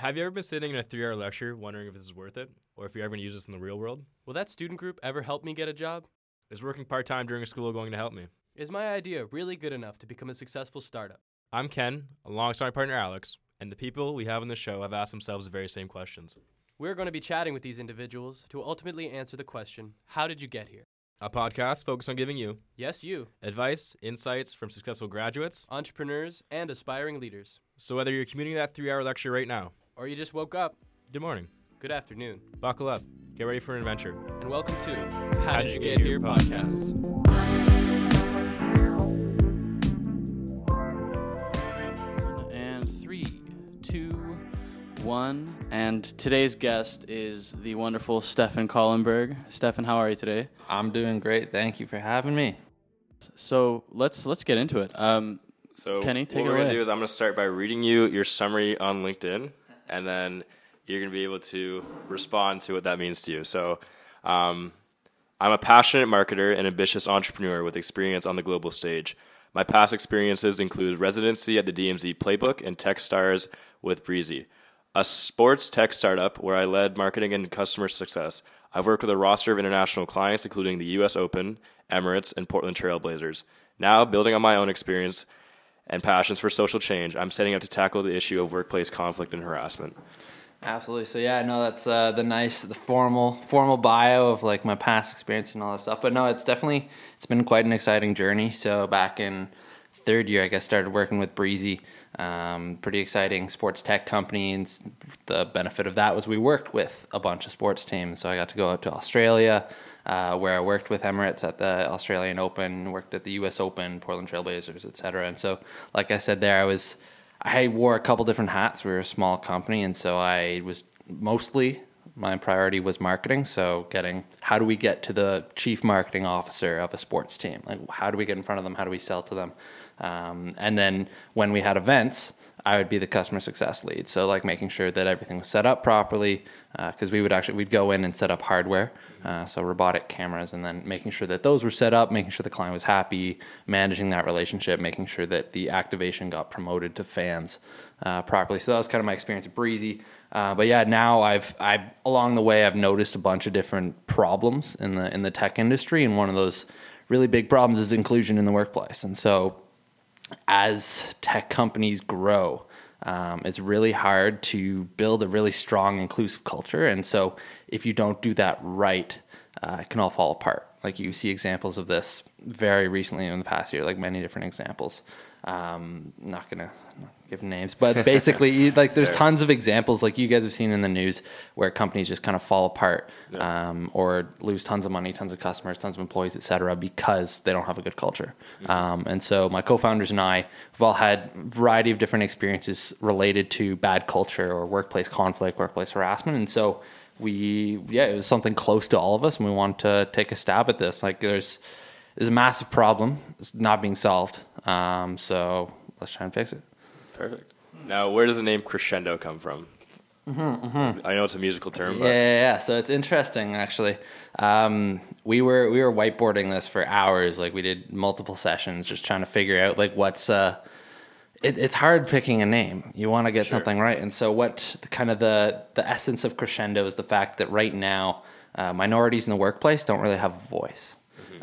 Have you ever been sitting in a three hour lecture wondering if this is worth it or if you're ever going to use this in the real world? Will that student group ever help me get a job? Is working part time during school going to help me? Is my idea really good enough to become a successful startup? I'm Ken, alongside my partner Alex, and the people we have on the show have asked themselves the very same questions. We're going to be chatting with these individuals to ultimately answer the question How did you get here? A podcast focused on giving you Yes, you, advice, insights from successful graduates. entrepreneurs and aspiring leaders. So whether you're commuting that three hour lecture right now, Or you just woke up. good morning, Good afternoon. buckle up, get ready for an adventure. And welcome to How, Did You Get, Here podcast. And three, two, one. And today's guest is the wonderful Stefan Collenberg. Stefan, how are you today? I'm doing great. Thank you for having me. So let's let's get into it. Um, So Kenny, take what it we're away. gonna do is I'm gonna start by reading you your summary on LinkedIn, and then you're gonna be able to respond to what that means to you. So, um, I'm a passionate marketer and ambitious entrepreneur with experience on the global stage. My past experiences include residency at the DMZ Playbook and TechStars with Breezy, a sports tech startup where I led marketing and customer success. I've worked with a roster of international clients, including the US Open, Emirates, and Portland Trailblazers. Now, building on my own experience and passions for social change, I'm setting out to tackle the issue of workplace conflict and harassment. Absolutely. So yeah, no, that's uh, the nice, the formal, formal bio of like my past experience and all that stuff. But no, it's definitely it's been quite an exciting journey. So back in third year, I guess started working with Breezy, um, pretty exciting sports tech company, and the benefit of that was we worked with a bunch of sports teams. So I got to go out to Australia. Uh, where I worked with Emirates at the Australian Open, worked at the U.S. Open, Portland Trailblazers, et cetera. And so, like I said, there I was I wore a couple different hats. We were a small company, and so I was mostly my priority was marketing. So getting how do we get to the chief marketing officer of a sports team? Like how do we get in front of them? How do we sell to them? Um, and then when we had events, I would be the customer success lead. So like making sure that everything was set up properly, because we would actually we'd go in and set up hardware, uh, so robotic cameras, and then making sure that those were set up, making sure the client was happy, managing that relationship, making sure that the activation got promoted to fans uh, properly. So that was kind of my experience at Breezy. Uh, but yeah, now I've I along the way I've noticed a bunch of different problems in the in the tech industry, and one of those really big problems is inclusion in the workplace. And so as tech companies grow, um, it's really hard to build a really strong inclusive culture. And so if you don't do that right, uh, it can all fall apart. Like you see examples of this very recently in the past year, like many different examples. Um, not gonna give names, but basically, you- like there's tons of examples like you guys have seen in the news where companies just kind of fall apart um, or lose tons of money, tons of customers, tons of employees, et cetera, because they don't have a good culture. Um, and so my co-founders and I have all had a variety of different experiences related to bad culture or workplace conflict, workplace harassment, and so we yeah it was something close to all of us, and we wanted to take a stab at this. Like there's there's a massive problem. It's not being solved. Um, so let's try and fix it. Perfect. Now, where does the name crescendo come from? I know it's a musical term, Yeah, but yeah, yeah. So it's interesting actually. Um, we were we were whiteboarding this for hours. Like we did multiple sessions, just trying to figure out like what's. Uh, it, it's hard picking a name. You want to get something right, and so what the, kind of the the essence of crescendo is the fact that right now uh, minorities in the workplace don't really have a voice.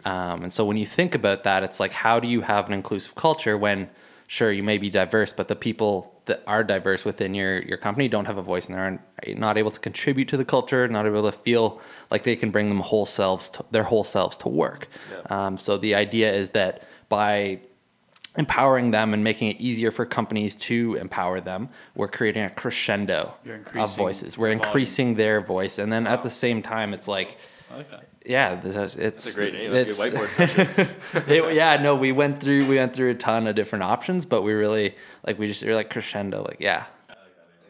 Um, and so when you think about that, it's like how do you have an inclusive culture when sure you may be diverse, but the people that are diverse within your your company don't have a voice and they're not able to contribute to the culture, not able to feel like they can bring them whole selves to, their whole selves to work. Um, so the idea is that by empowering them and making it easier for companies to empower them, we're creating a crescendo of voices. We're volume. increasing their voice, and then at the same time, it's like. I like that. Yeah, this is, it's it's a great name. That's a good whiteboard session. it, yeah, no, we went through we went through a ton of different options, but we really like we just we are like crescendo, like yeah.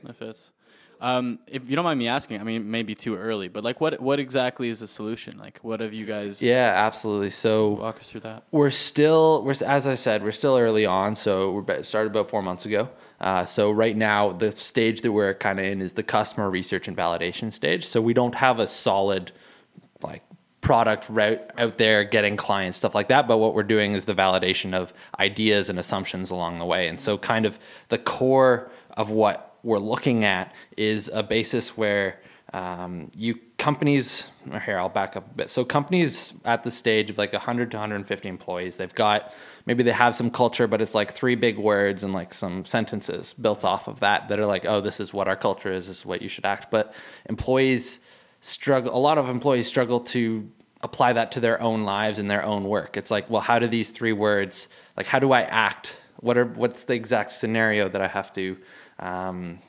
That fits. Um, if you don't mind me asking, I mean, maybe too early, but like, what what exactly is the solution? Like, what have you guys? Yeah, absolutely. So Walk us through that. we're still we're as I said, we're still early on. So we're started about four months ago. Uh, so right now, the stage that we're kind of in is the customer research and validation stage. So we don't have a solid like product route out there getting clients stuff like that but what we're doing is the validation of ideas and assumptions along the way and so kind of the core of what we're looking at is a basis where um, you companies here I'll back up a bit. So companies at the stage of like 100 to 150 employees, they've got maybe they have some culture, but it's like three big words and like some sentences built off of that that are like, oh, this is what our culture is, this is what you should act. But employees struggle. A lot of employees struggle to apply that to their own lives and their own work. It's like, well, how do these three words like how do I act? What are what's the exact scenario that I have to um,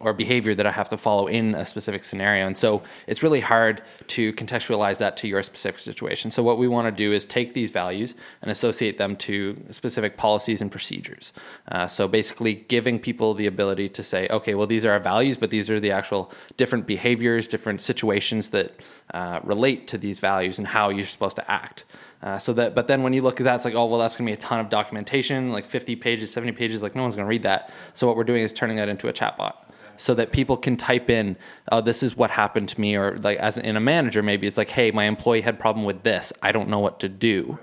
or behavior that I have to follow in a specific scenario. And so it's really hard to contextualize that to your specific situation. So what we want to do is take these values and associate them to specific policies and procedures. Uh, so basically giving people the ability to say, okay, well, these are our values, but these are the actual different behaviors, different situations that uh, relate to these values and how you're supposed to act. Uh, so that, but then when you look at that, it's like, oh, well, that's going to be a ton of documentation, like 50 pages, 70 pages, like no one's going to read that. So what we're doing is turning that into a chatbot so that people can type in, oh, this is what happened to me, or like as in a manager, maybe it's like, hey, my employee had problem with this. I don't know what to do.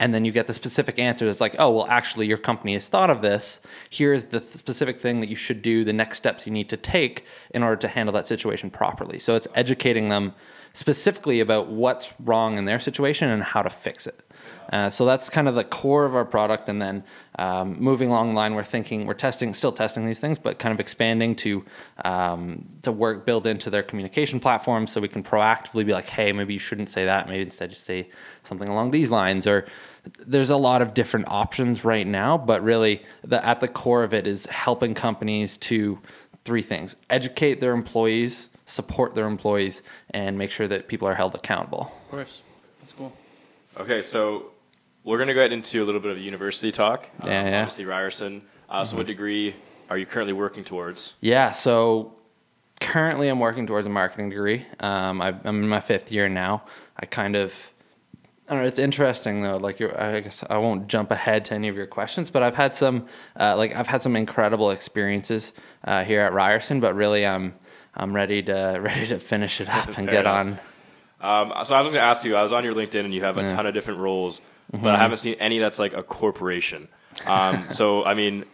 And then you get the specific answer that's like, oh, well, actually, your company has thought of this. Here's the th- specific thing that you should do, the next steps you need to take in order to handle that situation properly. So it's educating them specifically about what's wrong in their situation and how to fix it. Uh, so that's kind of the core of our product. And then um, moving along the line, we're thinking, we're testing, still testing these things, but kind of expanding to um, to work build into their communication platform, so we can proactively be like, hey, maybe you shouldn't say that. Maybe instead just say something along these lines. Or there's a lot of different options right now, but really, the, at the core of it is helping companies to three things: educate their employees, support their employees, and make sure that people are held accountable. Of course. That's cool. Okay, so we're gonna get into a little bit of a university talk. Um, Yeah, yeah. Obviously, Ryerson. Uh, So, what degree are you currently working towards? Yeah, so currently I'm working towards a marketing degree. Um, I've, I'm in my fifth year now. I kind of, I don't know. It's interesting though. Like, you're, I guess I won't jump ahead to any of your questions, but I've had some, uh, like, I've had some incredible experiences uh, here at Ryerson. But really, I'm, I'm ready to ready to finish it up and Fair get enough. on. Um, so I was going to ask you. I was on your LinkedIn, and you have a ton of different roles, but I haven't seen any that's like a corporation. Um, so I mean,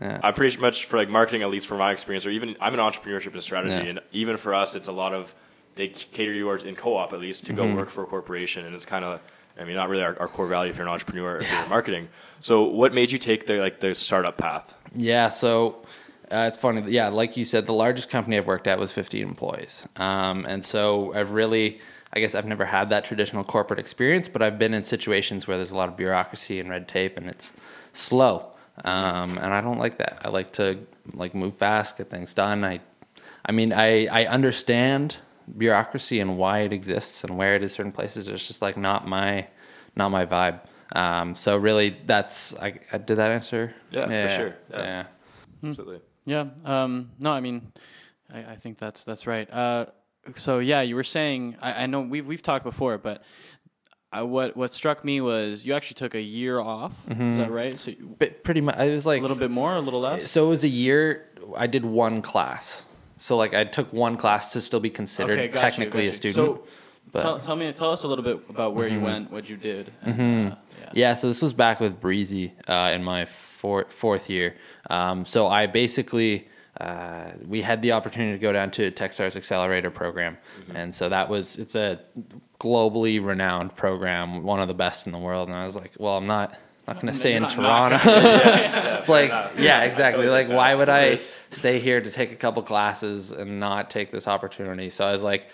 I'm pretty much for like marketing, at least from my experience, or even I'm an entrepreneurship and strategy, Yeah. and even for us, it's a lot of they cater you in co-op at least to go work for a corporation, and it's kind of. I mean, not really our, our core value if you're an entrepreneur or if you're in marketing. So, what made you take the like the startup path? Yeah, so uh, it's funny. Yeah, like you said, the largest company I've worked at was 15 employees. Um, and so I've really, I guess I've never had that traditional corporate experience, but I've been in situations where there's a lot of bureaucracy and red tape and it's slow. Um, and I don't like that. I like to like move fast, get things done. I, I mean, I, I understand bureaucracy and why it exists and where it is certain places. It's just like not my, not my vibe. Um, so really, that's I, I did that answer. Yeah, yeah for sure. Yeah. yeah. Absolutely. Yeah. Um, no, I mean, I, I think that's that's right. Uh, so yeah, you were saying. I, I know we've we've talked before, but I, what what struck me was you actually took a year off. Is that right? So you- But pretty much, it was like a little bit more, a little less. So it was a year. I did one class. So like I took one class to still be considered Okay, got you, technically a student. So Mm-hmm. tell, tell me, tell us a little bit about where you went, what you did. And, uh, yeah. Yeah, so this was back with Breezy uh, in my four, fourth year. Um, so I basically uh, we had the opportunity to go down to Techstars Accelerator program, and so that was it's a globally renowned program, one of the best in the world. And I was like, well, I'm not not going to stay in Not- not Toronto. it's like yeah, exactly. totally Like why would I stay here to take a couple classes and not take this opportunity? So I was like.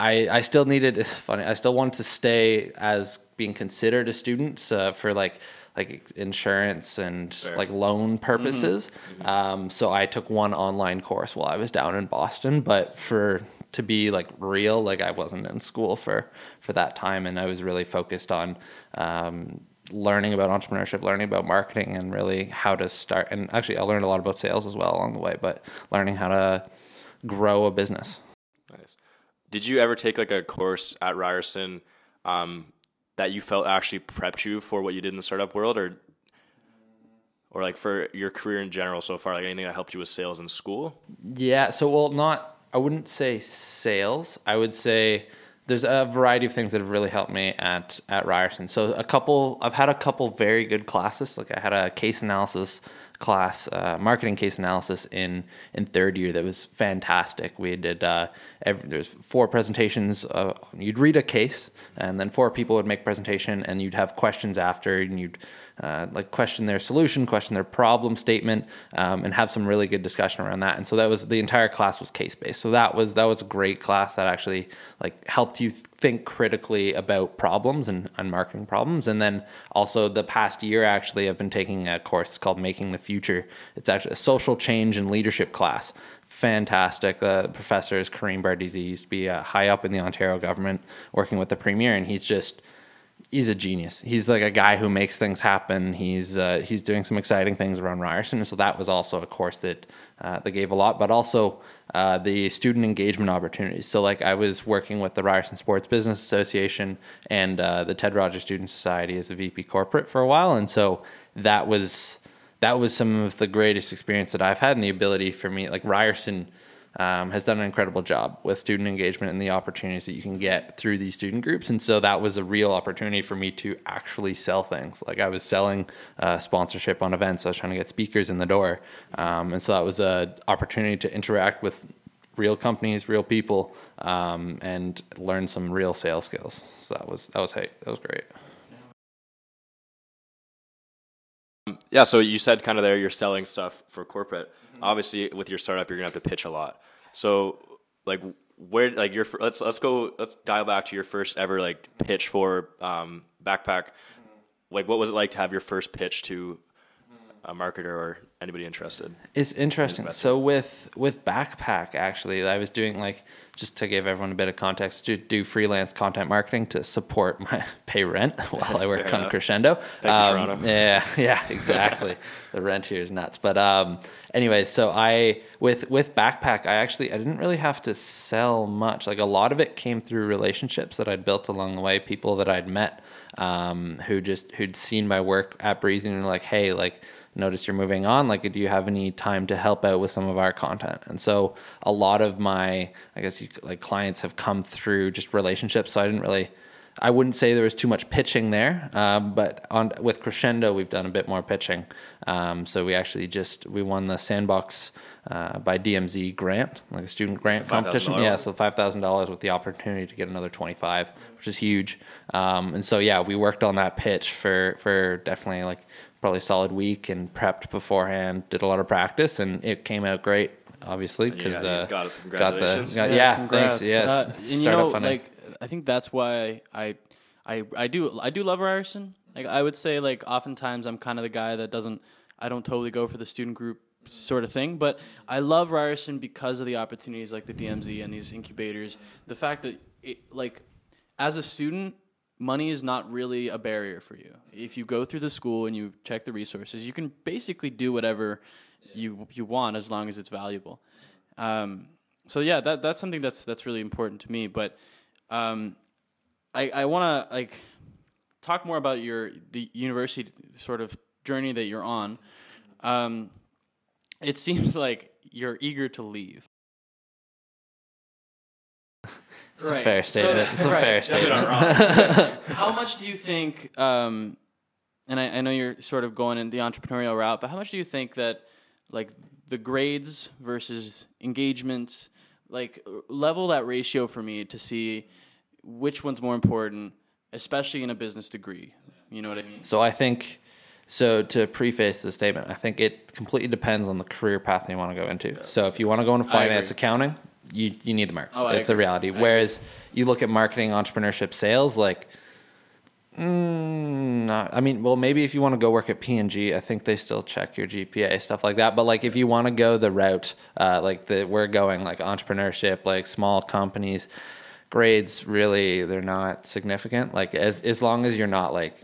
I, I still needed it's funny I still wanted to stay as being considered a student uh, for like like insurance and Fair. like loan purposes. Um, so I took one online course while I was down in Boston, but for to be like real, like I wasn't in school for for that time, and I was really focused on um, learning about entrepreneurship, learning about marketing, and really how to start. And actually, I learned a lot about sales as well along the way, but learning how to grow a business. Nice. Did you ever take like a course at Ryerson um, that you felt actually prepped you for what you did in the startup world, or or like for your career in general so far? Like anything that helped you with sales in school? Yeah. So, well, not, I wouldn't say sales. I would say there's a variety of things that have really helped me at, at Ryerson. So, a couple, I've had a couple very good classes. Like, I had a case analysis class, uh, marketing case analysis in in third year that was fantastic. We did uh, every, there's four presentations. Uh, you'd read a case, and then four people would make presentation, and you'd have questions after, and you'd uh, like question their solution, question their problem statement, um, and have some really good discussion around that. And so that was the entire class was case based. So that was that was a great class that actually like helped you think critically about problems and, and marketing problems. And then also the past year actually I've been taking a course called Making the Future. It's actually a social change and leadership class. Fantastic. The professor is Karim Bardeesy. He used to be uh, high up in the Ontario government working with the premier, and he's just he's a genius. He's like a guy who makes things happen. He's uh, he's doing some exciting things around Ryerson, And so that was also a course that uh, that gave a lot. But also uh, the student engagement opportunities. So like I was working with the Ryerson Sports Business Association and uh, the Ted Rogers Student Society as a VP corporate for a while, and so that was that was some of the greatest experience that I've had, and the ability for me like Ryerson um, has done an incredible job with student engagement and the opportunities that you can get through these student groups. And so that was a real opportunity for me to actually sell things. Like I was selling uh, sponsorship on events. I was trying to get speakers in the door, um, and so that was an opportunity to interact with real companies, real people, um, and learn some real sales skills. So that was that was hey, that was great. Yeah, so you said kind of there you're selling stuff for corporate. Obviously, with your startup, you're gonna have to pitch a lot. So, like, where like your let's let's go let's dial back to your first ever like pitch for um, backpack. Like, what was it like to have your first pitch to a marketer or anybody interested? It's interesting. So with with backpack, actually, I was doing like just to give everyone a bit of context, to do freelance content marketing to support my pay rent while I work on. Crescendo. Thank um, you, yeah, yeah, exactly. the rent here is nuts. But um, anyway, so I with with backpack, I actually I didn't really have to sell much. Like a lot of it came through relationships that I'd built along the way, people that I'd met um, who just who'd seen my work at Breezy and were like, hey, like notice you're moving on like do you have any time to help out with some of our content and so a lot of my i guess you like clients have come through just relationships so i didn't really i wouldn't say there was too much pitching there um, but on with crescendo we've done a bit more pitching um, so we actually just we won the sandbox uh, by DMZ grant, like a student grant competition. Yeah, so five thousand dollars with the opportunity to get another twenty five, which is huge. Um, and so yeah, we worked on that pitch for for definitely like probably a solid week and prepped beforehand. Did a lot of practice, and it came out great. Obviously, because yeah, uh, got us. Congratulations! Got the, got, yeah, yeah thanks. Yes, uh, and you know, like I think that's why I, I, I do I do love Ryerson. Like I would say, like oftentimes I'm kind of the guy that doesn't. I don't totally go for the student group sort of thing, but I love Ryerson because of the opportunities like the DMZ and these incubators. The fact that, it, like, as a student, money is not really a barrier for you. If you go through the school and you check the resources, you can basically do whatever you you want as long as it's valuable. Um, so yeah, that that's something that's that's really important to me. But um, I I want to like talk more about your the university sort of journey that you're on. Um, it seems like you're eager to leave. It's right. a fair statement. So, it's a right. fair statement. how much do you think? Um, and I, I, know you're sort of going in the entrepreneurial route, but how much do you think that, like, the grades versus engagements, like, level that ratio for me to see which one's more important, especially in a business degree. You know what I mean? So I think. So to preface the statement, I think it completely depends on the career path you want to go into. So if you want to go into finance accounting, you you need the marks. Oh, it's a reality. I Whereas agree. you look at marketing, entrepreneurship, sales, like. Mm, not, I mean, well, maybe if you want to go work at P&G, I think they still check your GPA, stuff like that. But like, if you want to go the route, uh, like that we're going, like entrepreneurship, like small companies, grades really they're not significant. Like as as long as you're not like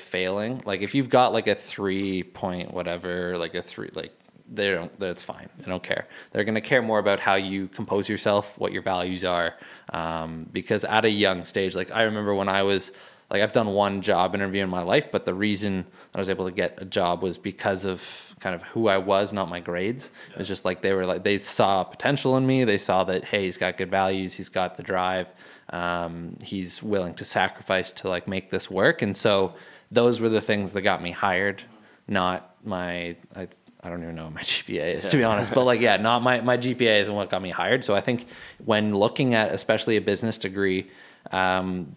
failing, like if you've got like a three point whatever, like a three like they don't that's fine. They don't care. They're going to care more about how you compose yourself what your values are um, because at a young stage like i remember when i was like i've done one job interview in my life but the reason i was able to get a job was because of kind of who i was not my grades. Yeah. it was just like they were like they saw potential in me. They saw that hey he's got good values. He's got the drive. Um, he's willing to sacrifice to like make this work. And so those were the things that got me hired not my I, I don't even know what my GPA is to be honest, but like yeah, not my my GPA isn't what got me hired. So I think when looking at especially a business degree, um,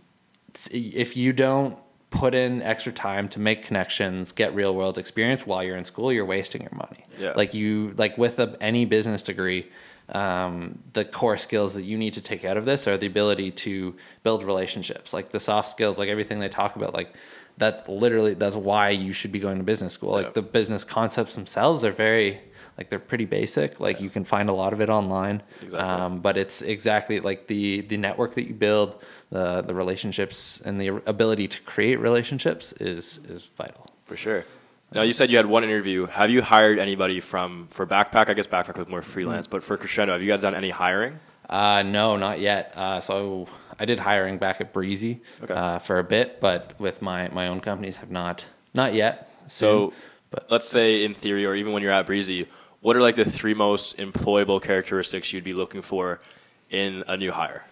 if you don't put in extra time to make connections, get real world experience while you're in school, you're wasting your money. Yeah. Like you like with a, any business degree, um, the core skills that you need to take out of this are the ability to build relationships, like the soft skills, like everything they talk about, like that's literally that's why you should be going to business school. Like Yeah. the business concepts themselves are very like they're pretty basic. Like you can find a lot of it online. Exactly. Um, but it's exactly like the the network that you build, the the relationships and the ability to create relationships is is vital. For sure. Now you said you had one interview. Have you hired anybody from for Backpack? I guess Backpack was more freelance, but for Crescendo, have you guys done any hiring? Uh, no, not yet. Uh, so I did hiring back at Breezy Okay. uh, for a bit, but with my, my own companies have not not yet. So, Soon, but let's say in theory, or even when you're at Breezy, what are like the three most employable characteristics you'd be looking for in a new hire?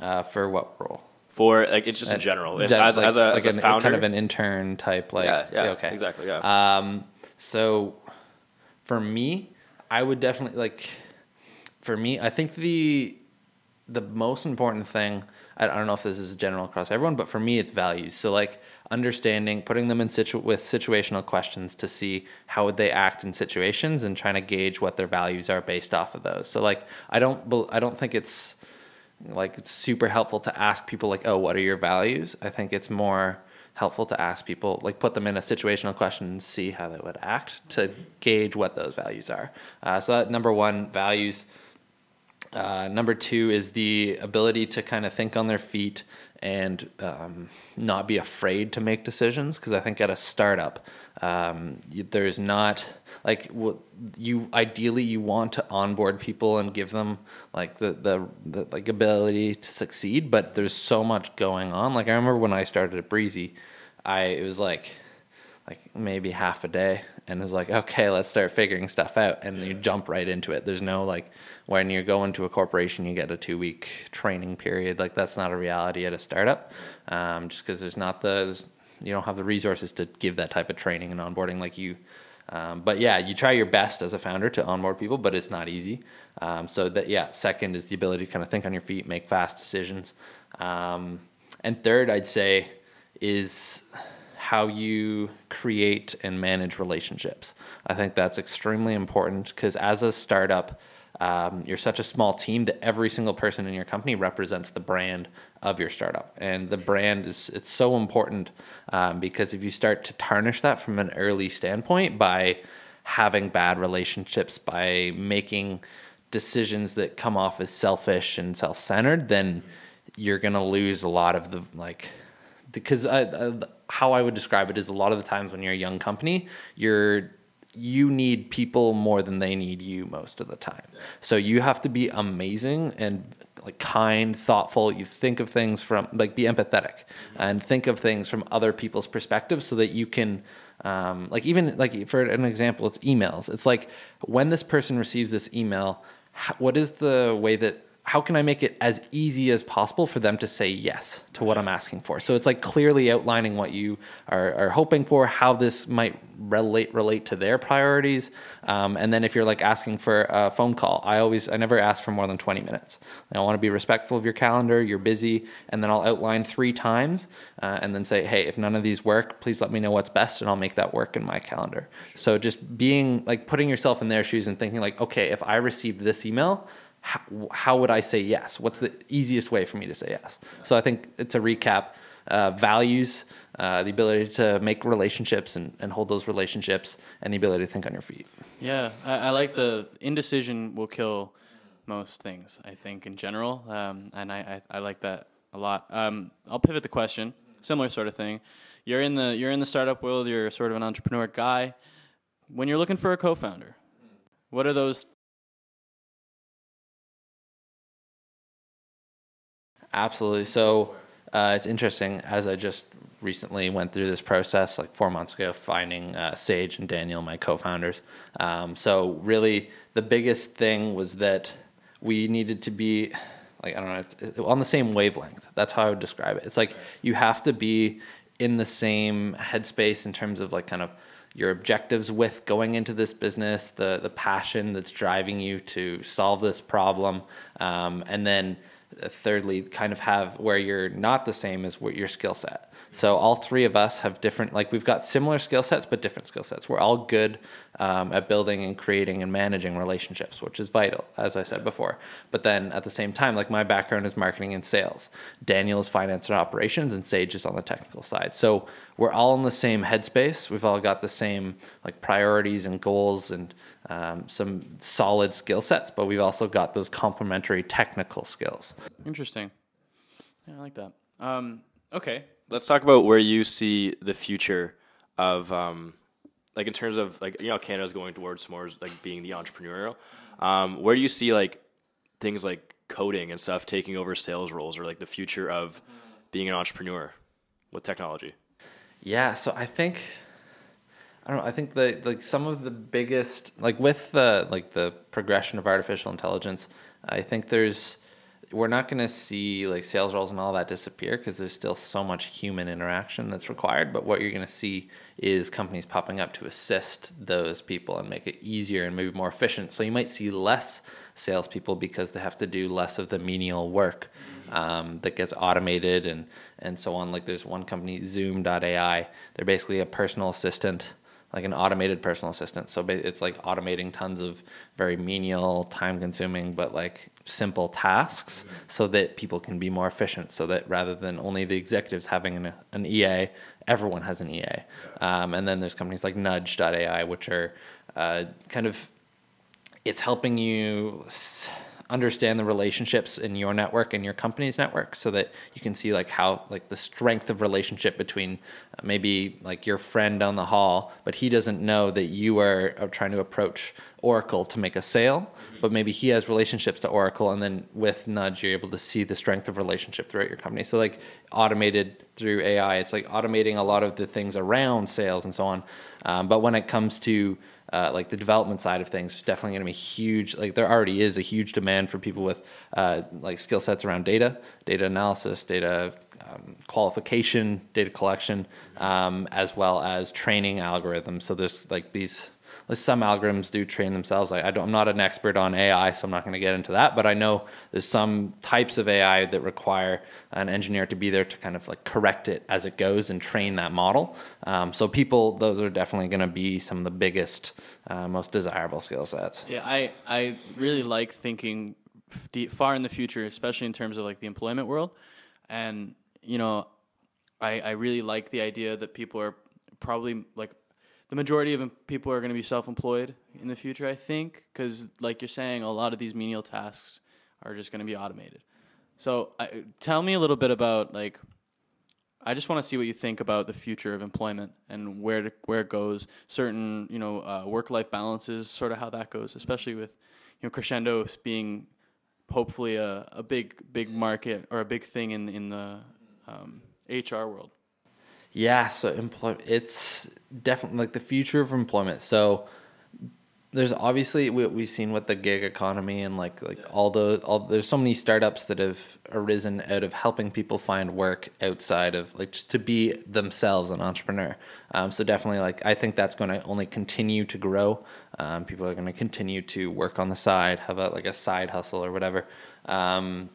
uh, for what role? For like it's just in general, If- Gen- as, like- as a, like as a an- founder. kind of an intern type, like yeah, yeah, okay, exactly, yeah. Um, so for me, I would definitely like. For me, I think the the most important thing. I, don't know if this is general across everyone, but for me, it's values. So like understanding, putting them in situ with situational questions to see how would they act in situations, and trying to gauge what their values are based off of those. So like I don't I don't think it's like it's super helpful to ask people like oh what are your values i think it's more helpful to ask people like put them in a situational question and see how they would act to gauge what those values are uh, so that number one values uh, number two is the ability to kind of think on their feet and um, not be afraid to make decisions. Because I think at a startup, um, there's not like what you ideally you want to onboard people and give them like the, the the like ability to succeed. But there's so much going on. Like I remember when I started at Breezy, I it was like like maybe half a day and it was like okay let's start figuring stuff out and you jump right into it there's no like when you're going to a corporation you get a two week training period. Like that's not a reality at a startup um, just because there's not the there's- you don't have the resources to give that type of training and onboarding like you um, but yeah you try your best as a founder to onboard people but it's not easy. Um, so that yeah second is the ability to kind of think on your feet make fast decisions. Um, and third i'd say is how you create and manage relationships. I think that's extremely important because as a startup, um, you're such a small team that every single person in your company represents the brand of your startup, and the brand is it's so important um, because if you start to tarnish that from an early standpoint by having bad relationships, by making decisions that come off as selfish and self-centered, then you're gonna lose a lot of the like because I, I, how I would describe it is a lot of the times when you're a young company, you're you need people more than they need you most of the time. So you have to be amazing and like kind, thoughtful. You think of things from like be empathetic and think of things from other people's perspectives so that you can um, like even like for an example, it's emails. It's like when this person receives this email, what is the way that how can I make it as easy as possible for them to say yes to what I'm asking for? So it's like clearly outlining what you are, are hoping for, how this might relate relate to their priorities, um, and then if you're like asking for a phone call, I always I never ask for more than 20 minutes. I want to be respectful of your calendar. You're busy, and then I'll outline three times, uh, and then say, hey, if none of these work, please let me know what's best, and I'll make that work in my calendar. So just being like putting yourself in their shoes and thinking like, okay, if I received this email how, how would I say yes? What's the easiest way for me to say yes? So I think it's a recap. Uh, values, uh, the ability to make relationships and, and hold those relationships, and the ability to think on your feet. Yeah, I, I like the indecision will kill most things. I think in general, um, and I, I, I like that a lot. Um, I'll pivot the question. Similar sort of thing. You're in the you're in the startup world. You're sort of an entrepreneur guy. When you're looking for a co-founder, what are those? Absolutely. So uh, it's interesting as I just recently went through this process like four months ago, finding uh, Sage and Daniel, my co-founders. Um, so really, the biggest thing was that we needed to be like I don't know on the same wavelength. That's how I would describe it. It's like you have to be in the same headspace in terms of like kind of your objectives with going into this business, the the passion that's driving you to solve this problem, um, and then thirdly, kind of have where you're not the same as what your skill set. So all three of us have different, like we've got similar skill sets, but different skill sets. We're all good um, at building and creating and managing relationships, which is vital, as I said before. But then at the same time, like my background is marketing and sales. Daniel is finance and operations, and Sage is on the technical side. So we're all in the same headspace. We've all got the same like priorities and goals and um, some solid skill sets, but we've also got those complementary technical skills. Interesting. Yeah, I like that. Um, okay. Let's talk about where you see the future of, um, like in terms of like you know Canada's going towards more like being the entrepreneurial. Um, where do you see like things like coding and stuff taking over sales roles or like the future of being an entrepreneur with technology? Yeah, so I think I don't know. I think the like some of the biggest like with the like the progression of artificial intelligence, I think there's we're not going to see like sales roles and all that disappear because there's still so much human interaction that's required. But what you're going to see is companies popping up to assist those people and make it easier and maybe more efficient. So you might see less salespeople because they have to do less of the menial work um, that gets automated and and so on. Like there's one company, Zoom.ai. They're basically a personal assistant like an automated personal assistant. So it's like automating tons of very menial, time consuming, but like simple tasks so that people can be more efficient. So that rather than only the executives having an, an EA, everyone has an EA. Um, and then there's companies like Nudge.ai, which are uh, kind of, it's helping you. S- understand the relationships in your network and your company's network so that you can see like how like the strength of relationship between uh, maybe like your friend down the hall but he doesn't know that you are, are trying to approach oracle to make a sale but maybe he has relationships to oracle and then with nudge you're able to see the strength of relationship throughout your company. So like automated through ai it's like automating a lot of the things around sales and so on. Um, but when it comes to uh, like the development side of things is definitely going to be huge. Like there already is a huge demand for people with uh, like skill sets around data, data analysis, data um, qualification, data collection, um, as well as training algorithms. So there's like these some algorithms do train themselves. Like I don't, I'm not an expert on AI, so I'm not going to get into that. But I know there's some types of AI that require an engineer to be there to kind of like correct it as it goes and train that model. Um, so people, those are definitely going to be some of the biggest, uh, most desirable skill sets. Yeah, I I really like thinking far in the future, especially in terms of like the employment world, and you know, I I really like the idea that people are probably like the majority of people are going to be self-employed in the future. I think because, like you're saying, a lot of these menial tasks are just going to be automated. So, I, tell me a little bit about like. I just want to see what you think about the future of employment and where to, where it goes. Certain you know uh, work life balances, sort of how that goes, especially with you know crescendo being hopefully a, a big big market or a big thing in in the um, HR world. Yeah, so employ it's definitely like the future of employment. So there's obviously we, we've seen with the gig economy and like like all the all there's so many startups that have arisen out of helping people find work outside of like just to be themselves an entrepreneur. Um, so definitely like I think that's going to only continue to grow. Um, people are going to continue to work on the side, have a like a side hustle or whatever. Um,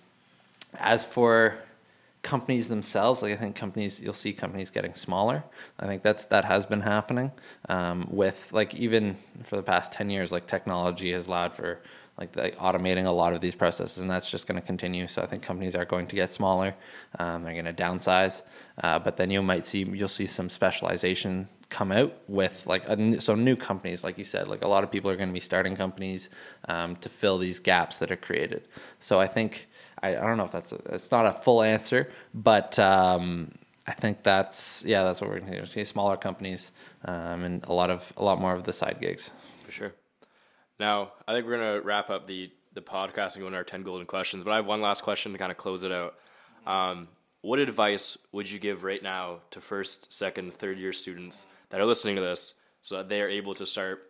as for companies themselves like i think companies you'll see companies getting smaller. I think that's that has been happening um, with like even for the past 10 years like technology has allowed for like the, automating a lot of these processes and that's just going to continue. So i think companies are going to get smaller um, they're going to downsize uh, but then you might see you'll see some specialization come out with like a, so new companies like you said like a lot of people are going to be starting companies um, to fill these gaps that are created. So i think I, I don't know if that's a, it's not a full answer, but um, I think that's yeah, that's what we're going to see. Smaller companies um, and a lot of a lot more of the side gigs. For sure. Now, I think we're going to wrap up the the podcast and go into our ten golden questions. But I have one last question to kind of close it out. Um, what advice would you give right now to first, second, third year students that are listening to this, so that they are able to start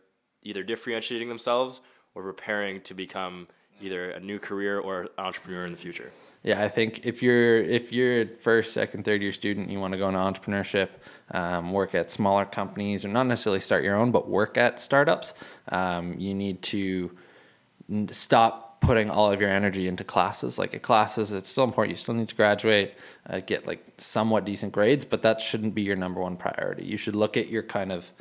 either differentiating themselves or preparing to become either a new career or entrepreneur in the future? Yeah, I think if you're if you're a first, second, third year student, you want to go into entrepreneurship, um, work at smaller companies, or not necessarily start your own, but work at startups. Um, you need to stop putting all of your energy into classes. Like at classes, it's still important. You still need to graduate, uh, get like somewhat decent grades, but that shouldn't be your number one priority. You should look at your kind of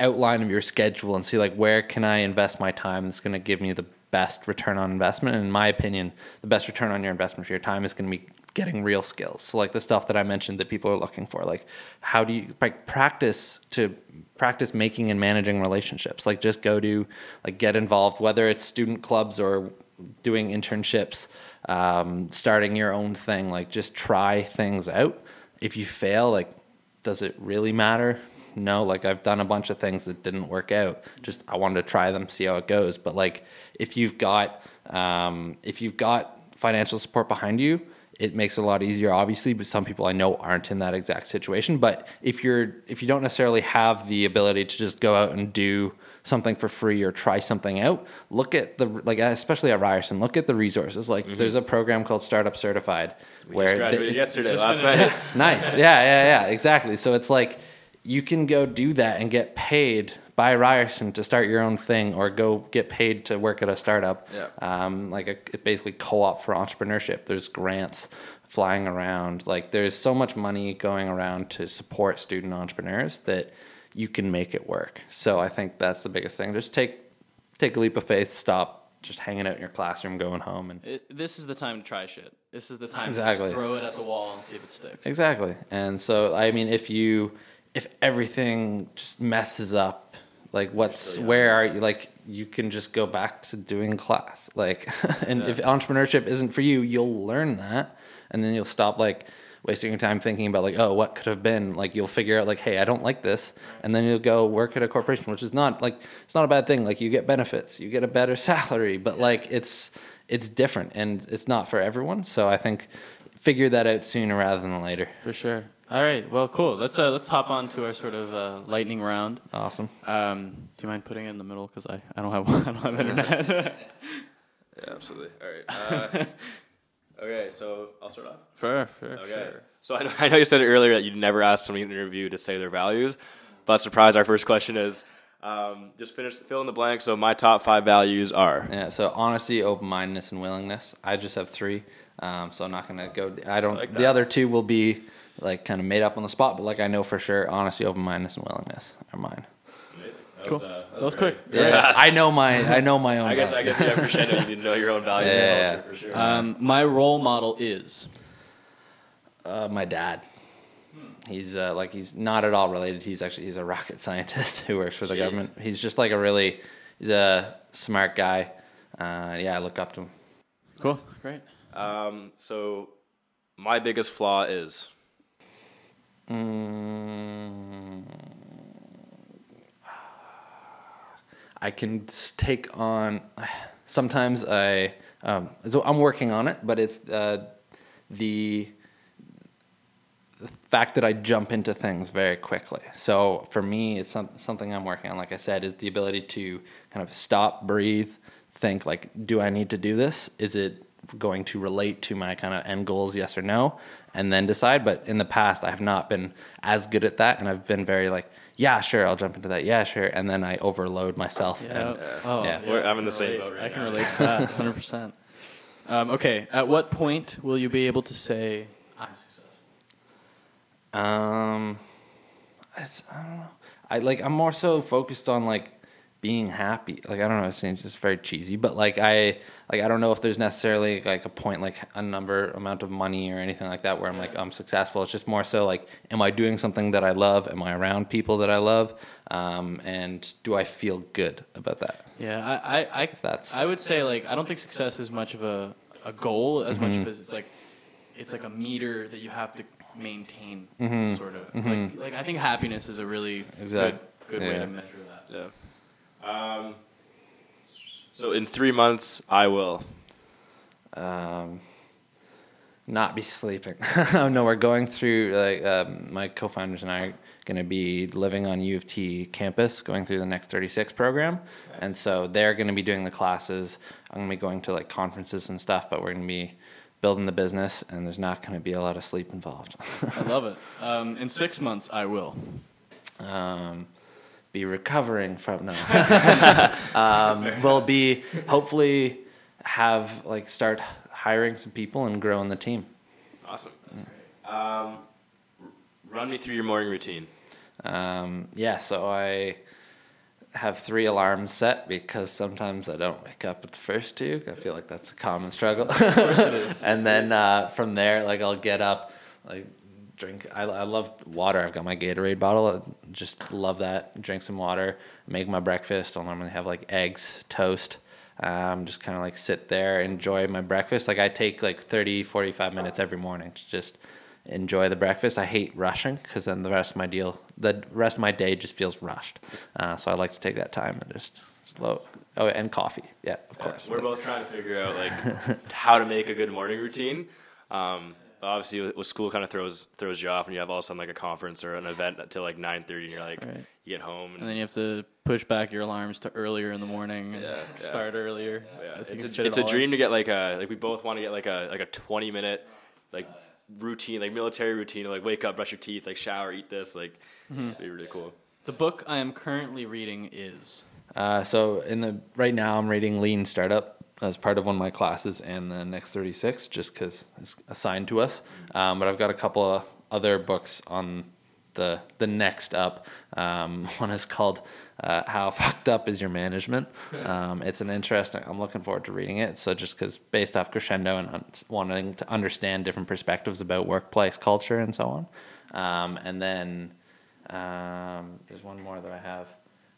outline of your schedule and see like where can I invest my time that's going to give me the best return on investment. And in my opinion, the best return on your investment for your time is going to be getting real skills. So like the stuff that I mentioned that people are looking for, like how do you like practice to practice making and managing relationships? Like just go to like get involved, whether it's student clubs or doing internships, um, starting your own thing. Like just try things out. If you fail, like does it really matter? No, like I've done a bunch of things that didn't work out. Just I wanted to try them, see how it goes. But like if you've got um, if you've got financial support behind you, it makes it a lot easier obviously but some people i know aren't in that exact situation. But if you're if you don't necessarily have the ability to just go out and do something for free or try something out look at the like especially at ryerson look at the resources. Like there's a program called startup certified where Just graduated yesterday, last night. nice. Yeah yeah yeah. Exactly. So it's like you can go do that and get paid by ryerson to start your own thing or go get paid to work at a startup Yeah. um, like a basically co-op for entrepreneurship there's grants flying around like there's so much money going around to support student entrepreneurs that you can make it work so i think that's the biggest thing just take take a leap of faith stop just hanging out in your classroom going home and It, this is the time to try shit. This is the time Exactly. to throw it at the wall and see if it sticks. Exactly. And so I mean if you if everything just messes up, like what's where are you like you can just go back to doing class. Like and if entrepreneurship isn't for you, you'll learn that and then you'll stop like wasting your time thinking about like, oh, what could have been? Like you'll figure out like, hey, I don't like this and then you'll go work at a corporation, which is not like it's not a bad thing. Like you get benefits, you get a better salary, but like it's it's different and it's not for everyone. So I think figure that out sooner rather than later. For sure. All right. Well, cool. Let's uh, let's hop on to our sort of uh, lightning round. Awesome. Um, do you mind putting it in the middle? Because I, I don't have I don't have internet. Yeah, absolutely. All right. Uh, okay, so I'll start off. for for Okay. sure. So I know, I know you said it earlier that you'd never ask somebody in an interview to say their values, but surprise, our first question is um, just finish fill in the blank. So my top five values are Yeah. So honesty, open mindedness, and willingness. I just have three. Um, so I'm not gonna go. I don't. like the other two will be like kind of made up on the spot, but like I know for sure, honesty, open mindedness, and willingness are mine. That Cool. Was, uh, That was very- quick. very Yeah. I know my. I know my own. I guess I values. guess yeah, for sure. I know you need to know your own values Yeah, and yeah, culture for sure. Um, my role model is Uh, my dad. He's uh, like he's not at all related. He's actually he's a rocket scientist who works for the Jeez. government. He's just like a really he's a smart guy. Uh, yeah, I look up to him. cool. Great. Um, so my biggest flaw is Mm, I can take on. Sometimes I. Um, so I'm working on it, but it's uh, the the fact that I jump into things very quickly. So for me, it's some, something I'm working on. Like I said, is the ability to kind of stop, breathe, think. Like, do I need to do this? Is it going to relate to my kind of end goals? Yes or no, and then decide. But in the past, I have not been as good at that, and I've been very like, yeah, sure, I'll jump into that. Yeah, sure, and then I overload myself. And, Oh, Yeah. We're- I'm in the same relate. boat right I can now. relate to that 100. percent um, Okay. At what point will you be able to say I'm successful? Um, it's, I don't know. I like. I'm more so focused on like being happy. Like I don't know. It seems just very cheesy, but like I like I don't know if there's necessarily like a point like a number amount of money or anything like that where I'm like I'm successful. It's just more so like am I doing something that I love? Am I around people that I love? Um, and do I feel good about that? Yeah, I, I, I, that's- I would say like I don't think success is much of a, a goal as Mm-hmm. much as it's like it's like a meter that you have to maintain, Mm-hmm. sort of. Like, like I think happiness is a really Exact- good, good way to measure that. yeah. Um, so in three months, I will. Um, not be sleeping. no, we're going through like um, my co-founders and I are going to be living on U of T campus, going through the next 36 program, and so they're going to be doing the classes. I'm going to be going to like conferences and stuff, but we're going to be building the business, and there's not going to be a lot of sleep involved. I love it. Um, in six months, I will. um, be recovering from no. um, we'll be hopefully have like start hiring some people and growing the team. Awesome. Um, run me through your morning routine. Um, yeah, so I have three alarms set because sometimes I don't wake up at the first two. I feel like that's a common struggle. Of course it is. and then uh, from there, like I'll get up, like drink. I, I love water. I've got my Gatorade bottle. I just love that. Drink some water. Make my breakfast. I'll normally have like eggs, toast. Um, just kind of like sit there, enjoy my breakfast. Like I take like 30, 45 minutes every morning to just enjoy the breakfast. I hate rushing because then the rest of my deal, the rest of my day just feels rushed. Uh, so I like to take that time and just slow. Oh, and coffee. Yeah, of course. We're both trying to figure out like how to make a good morning routine. Um, obviously, with, with school, kind of throws throws you off, and you have all of a sudden like a conference or an event until like nine thirty, and you're like, Right. you get home, and, And then you have to push back your alarms to earlier in the morning and Yeah, yeah. start earlier. yeah, it's a, it it's a all in. dream to get like a like we both want to get like a like a twenty minute like routine, like military routine, like wake up, brush your teeth, like shower, eat this, like Mm-hmm. it'd be really cool. The book I am currently reading is. Uh, so in the right now, I'm reading Lean Startup as part of one of my classes and the next 36, just because it's assigned to us. Um, but I've got a couple of other books on the the next up. Um, one is called uh, "How Fucked Up Is Your Management." Um, it's an interesting. I'm looking forward to reading it. So just because based off Crescendo and un- wanting to understand different perspectives about workplace culture and so on. Um, and then um, there's one more that I have.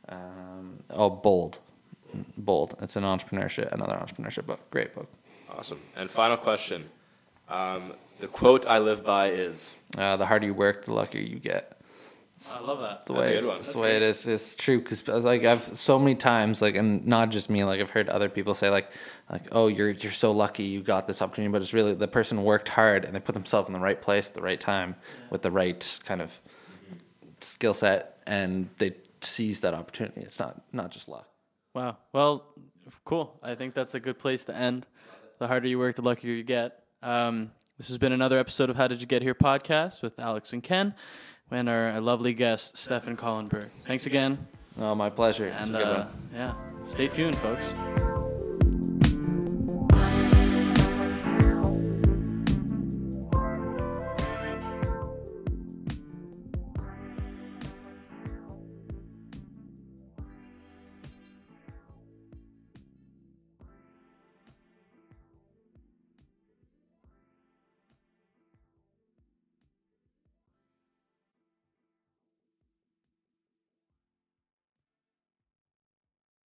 Um, oh, Bold. Bold. It's an entrepreneurship, another entrepreneurship book. Great book. Awesome. And final question, um, the quote I live by is Uh, the harder you work, the luckier you get. I love that. The That's a way, good one. That's the way it is. It's true because like I've so many times like and not just me like I've heard other people say like like oh you're you're so lucky you got this opportunity but it's really the person worked hard and they put themselves in the right place at the right time with the right kind of skill set and they seize that opportunity. It's not not just luck. Wow. Well, cool. I think that's a good place to end. The harder you work, the luckier you get. Um, this has been another episode of How Did You Get Here podcast with Alex and Ken and our lovely guest, Stefan Collenberg. Thanks again. Oh, my pleasure. And uh, yeah, stay tuned, folks.